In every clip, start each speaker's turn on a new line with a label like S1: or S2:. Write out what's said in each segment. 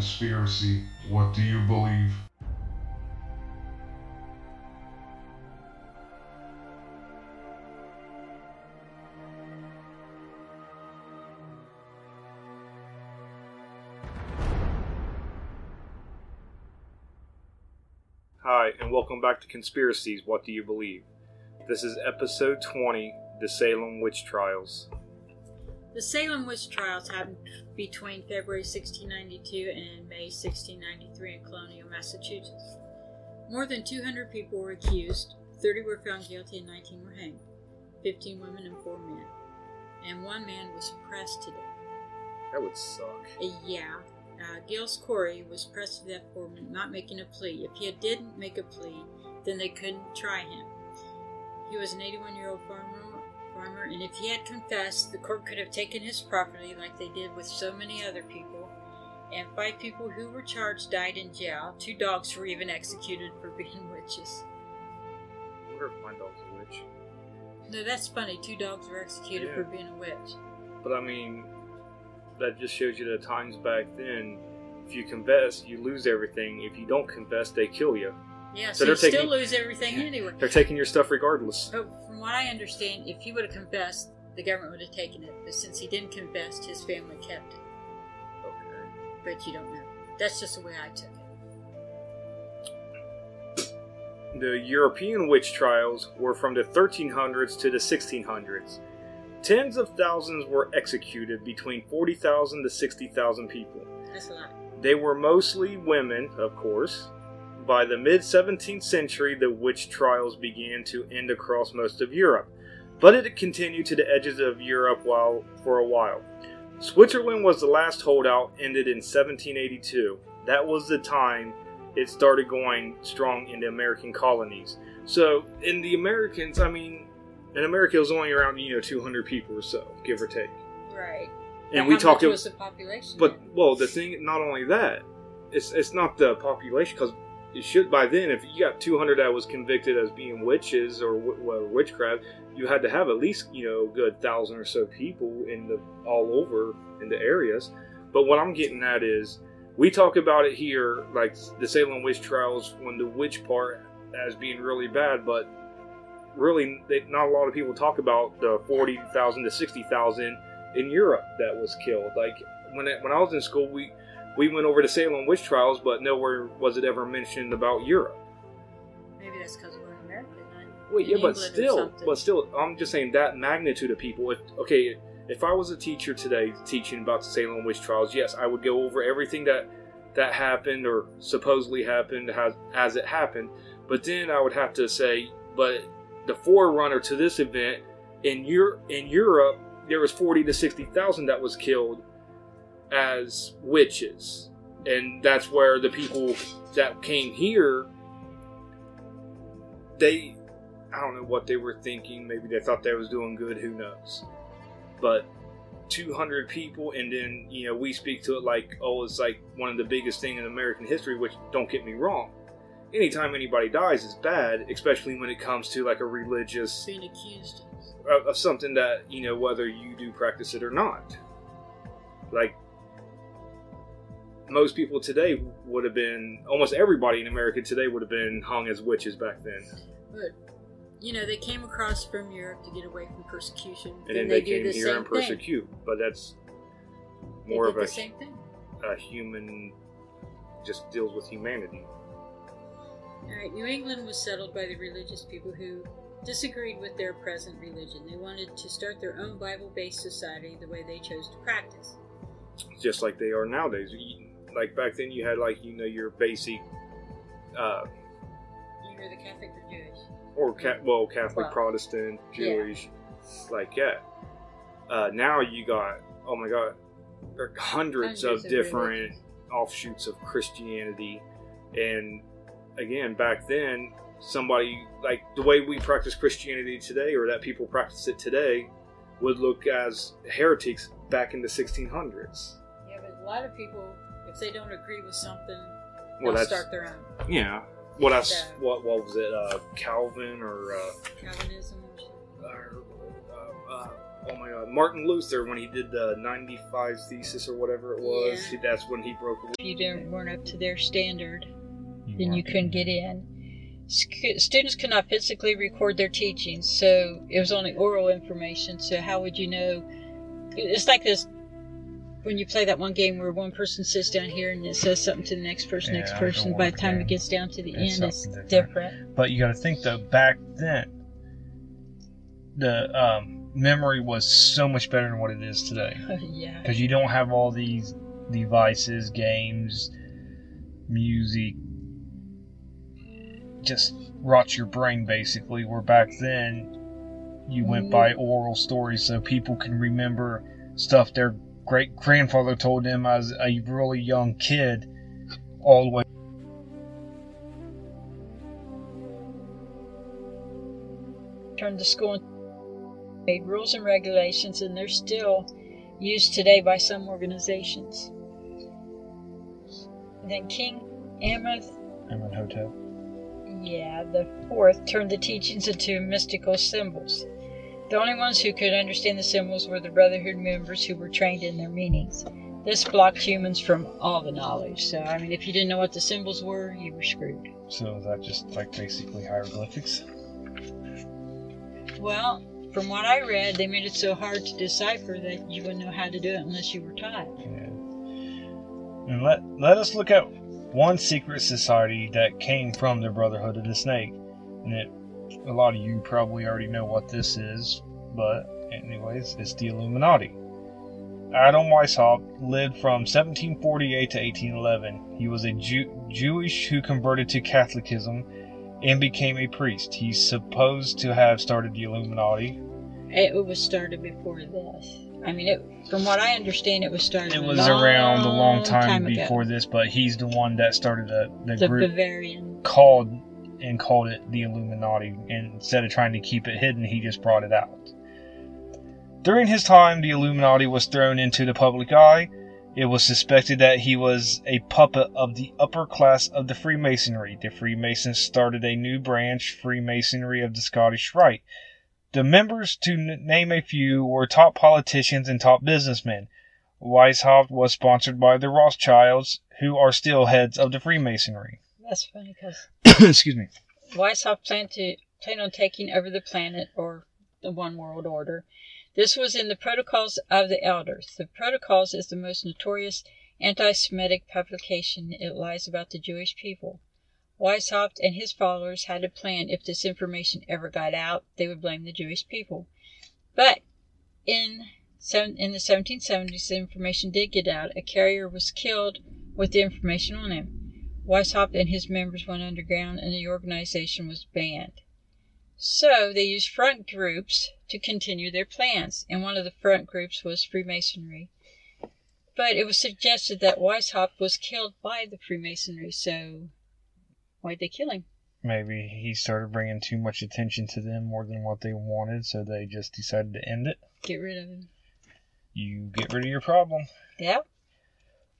S1: conspiracy. What do you believe?
S2: Hi, and welcome back to Conspiracies What Do You Believe? This is episode 20 The Salem Witch Trials.
S3: The Salem witch trials happened between February 1692 and May 1693 in Colonial, Massachusetts. More than 200 people were accused, 30 were found guilty, and 19 were hanged 15 women and 4 men. And one man was pressed to death.
S2: That would suck.
S3: Uh, yeah, uh, Giles Corey was pressed to death for not making a plea. If he didn't make a plea, then they couldn't try him. He was an 81 year old farmer, farmer, and if he had confessed, the court could have taken his property like they did with so many other people. And five people who were charged died in jail. Two dogs were even executed for being witches.
S2: I wonder if my dog's a witch.
S3: No, that's funny. Two dogs were executed
S2: Yeah.
S3: for being a witch.
S2: But I mean, that just shows you the times back then. If you confess, you lose everything. If you don't confess, they kill you.
S3: Yeah,
S2: So
S3: so,
S2: they're
S3: still
S2: taking-
S3: lose everything anyway.
S2: They're taking your stuff regardless.
S3: But from what I understand, if he would have confessed, the government would have taken it. But since he didn't confess, his family kept it.
S2: Okay.
S3: But you don't know. That's just the way I took it.
S2: The European witch trials were from the 1300s to the 1600s. Tens of thousands were executed between 40,000 to 60,000 people.
S3: That's a lot.
S2: They were mostly women, of course. By the mid 17th century, the witch trials began to end across most of Europe, but it continued to the edges of Europe while, for a while. Switzerland was the last holdout, ended in 1782. That was the time it started going strong in the American colonies. So, in the Americans, I mean, in America, it was only around, you know, 200 people or so, give or take.
S3: Right.
S2: And
S3: But
S2: we talked about.
S3: was the population.
S2: But
S3: then?
S2: well, the thing, not only that, it's it's not the population because it should by then. If you got 200 that was convicted as being witches or, wi- or witchcraft, you had to have at least you know good thousand or so people in the all over in the areas. But what I'm getting at is, we talk about it here, like the Salem witch trials, when the witch part as being really bad, but really, they, not a lot of people talk about the 40,000 to 60,000 in Europe that was killed. Like when it, when I was in school, we we went over the Salem witch trials, but nowhere was it ever mentioned about Europe.
S3: maybe that's because we're in America. Not
S2: Well, yeah, but
S3: England
S2: still, but still, I'm just saying that magnitude of people. If okay, if I was a teacher today teaching about the Salem witch trials, yes, I would go over everything that that happened or supposedly happened as as it happened. But then I would have to say, but the forerunner to this event in Europe, in Europe, there was forty to sixty thousand that was killed as witches, and that's where the people that came here, they, I don't know what they were thinking. Maybe they thought they was doing good. Who knows? But 200 people, and then you know we speak to it like, oh, it's like one of the biggest thing in American history. Which don't get me wrong. Anytime anybody dies is bad, especially when it comes to like a religious
S3: being accused.
S2: of, of something that you know whether you do practice it or not. Like most people today would have been, almost everybody in America today would have been hung as witches back then,
S3: But you know, they came across from Europe to get away from persecution.
S2: and then
S3: they,
S2: they,
S3: do
S2: came
S3: the
S2: here and
S3: thing.
S2: persecute. But that's more of a,
S3: the same thing.
S2: a human, just deals with humanity.
S3: All right, New England was settled by the religious people who disagreed with their present religion. They wanted to start their own Bible-based society the way they chose to practice.
S2: just like they are nowadays. Like back then, you had like you know your basic, uh,
S3: You're the Catholic or Jewish?
S2: or ca- well Catholic,
S3: Well,
S2: Protestant,
S3: yeah.
S2: Jewish, like that. Uh, now you got oh my god, hundreds,
S3: Hundreds
S2: of,
S3: of
S2: different
S3: religions.
S2: offshoots of Christianity, and again back then somebody like the way we practice Christianity today, or that people practice it today, would look as heretics back in the 1600s.
S3: Yeah, but a lot of people, if they don't agree with something,
S2: Well,
S3: they'll
S2: that's
S3: start their own
S2: yeah. Well, that's
S3: Yeah.
S2: what what was it? Uh, Calvin or uh,
S3: Calvinism or
S2: uh, uh,
S4: oh my god, Martin Luther when he did the 95 thesis or whatever it was.
S3: Yeah.
S4: That's when he broke.
S3: If you didn't weren't up to their standard,
S2: You
S3: then you couldn't get in. Sc- students could not physically record their teachings, so it was only oral information. So how would you know? It's like this when you play that one game where one person sits down here and it says something to the next person,
S2: Yeah,
S3: next person. By the time
S2: game.
S3: it gets down to the
S2: It's
S3: end, it's different.
S2: different. But you got to think though, back then, the um, memory was so much better than what it is today.
S3: yeah.
S2: Because you don't have all these devices, games, music, just rots your brain basically. Where back then, you went by oral stories so people can remember stuff their great grandfather told them as a really young kid, all the way.
S3: Turned to school and made rules and regulations, and they're still used today by some organizations. then King Amenhotep
S2: Amenhotep.
S3: Yeah, the fourth turned the teachings into mystical symbols. The only ones who could understand the symbols were the Brotherhood members who were trained in their meanings. This blocked humans from all the knowledge. So, I mean, if you didn't know what the symbols were, you were screwed.
S2: So is that just like basically hieroglyphics?
S3: Well, from what I read, they made it so hard to decipher that you wouldn't know how to do it unless you were taught.
S2: Yeah. And let let us look at one secret society that came from the Brotherhood of the Snake. And it, a lot of you probably already know what this is, but anyways, it's the Illuminati. Adam Weishaupt lived from 1748 to 1811. He was a Jew, Jewish who converted to Catholicism and became a priest. He's supposed to have started the Illuminati.
S3: It was started before this. I mean, it, from what I understand, it was started.
S2: It was around a long time,
S3: ago.
S2: before this, but he's the one that started the, the,
S3: the
S2: group
S3: Bavarian.
S2: called and called it the Illuminati. And instead of trying to keep it hidden, he just brought it out. During his time, the Illuminati was thrown into the public eye. It was suspected that he was a puppet of the upper class of the Freemasonry. The Freemasons started a new branch, Freemasonry of the Scottish Rite. The members, to name a few, were top politicians and top businessmen. Weishaupt was sponsored by the Rothschilds, who are still heads of the Freemasonry.
S3: That's funny because
S2: Excuse me.
S3: Weishaupt planned to planned on taking over the planet or the one world order. This was in the Protocols of the Elders. The Protocols is the most notorious anti-Semitic publication. It lies about the Jewish people. Weishaupt and his followers had a plan if this information ever got out, they would blame the Jewish people. But in seven- in the 1770s, the information did get out. A carrier was killed with the information on him. Weishaupt and his members went underground and the organization was banned. So they used front groups to continue their plans, and one of the front groups was Freemasonry. But it was suggested that Weishaupt was killed by the Freemasonry, so why'd they kill him?
S2: Maybe he started bringing too much attention to them more than what they wanted, so they just decided to end it.
S3: Get rid of him.
S2: You get rid of your problem.
S3: Yeah.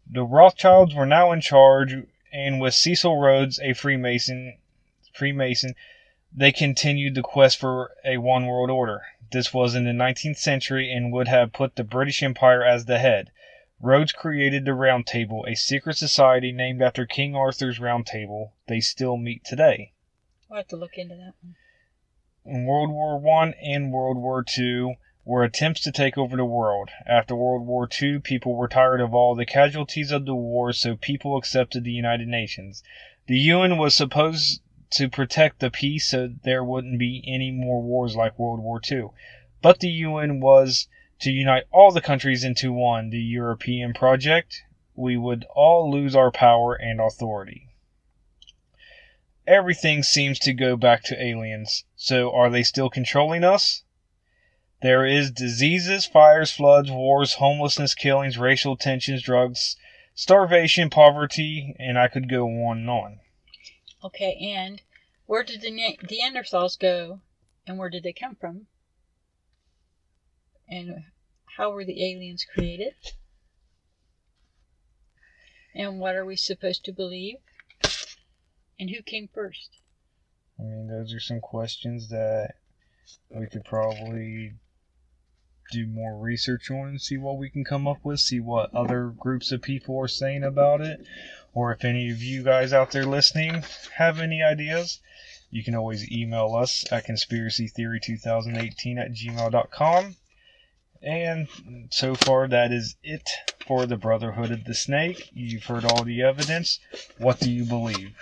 S2: The Rothschilds were now in charge, and with Cecil Rhodes, a Freemason, Freemason, they continued the quest for a one world order. This was in the 19th century and would have put the British Empire as the head. Rhodes created the Round Table, a secret society named after King Arthur's Round Table. They still meet today.
S3: I'll have to look into that one.
S2: In World War One and World War Two were attempts to take over the world. After World War II, people were tired of all the casualties of the war, so people accepted the United Nations. The UN was supposed to protect the peace so there wouldn't be any more wars like World War II. But the UN was to unite all the countries into one, the European project. We would all lose our power and authority everything seems to go back to aliens. So are they still controlling us? There is diseases, fires, floods, wars, homelessness, killings, racial tensions, drugs, starvation, poverty, and I could go on and on.
S3: Okay, and where did the Ne- Neanderthals go, and where did they come from? And how were the aliens created? And what are we supposed to believe? And who came first?
S2: I mean, those are some questions that we could probably do more research on see what we can come up with, see what other groups of people are saying about it, or if any of you guys out there listening have any ideas, you can always email us at conspiracytheory2018 at gmail.com. And so far, that is it for the Brotherhood of the Snake. You've heard all the evidence. What do you believe?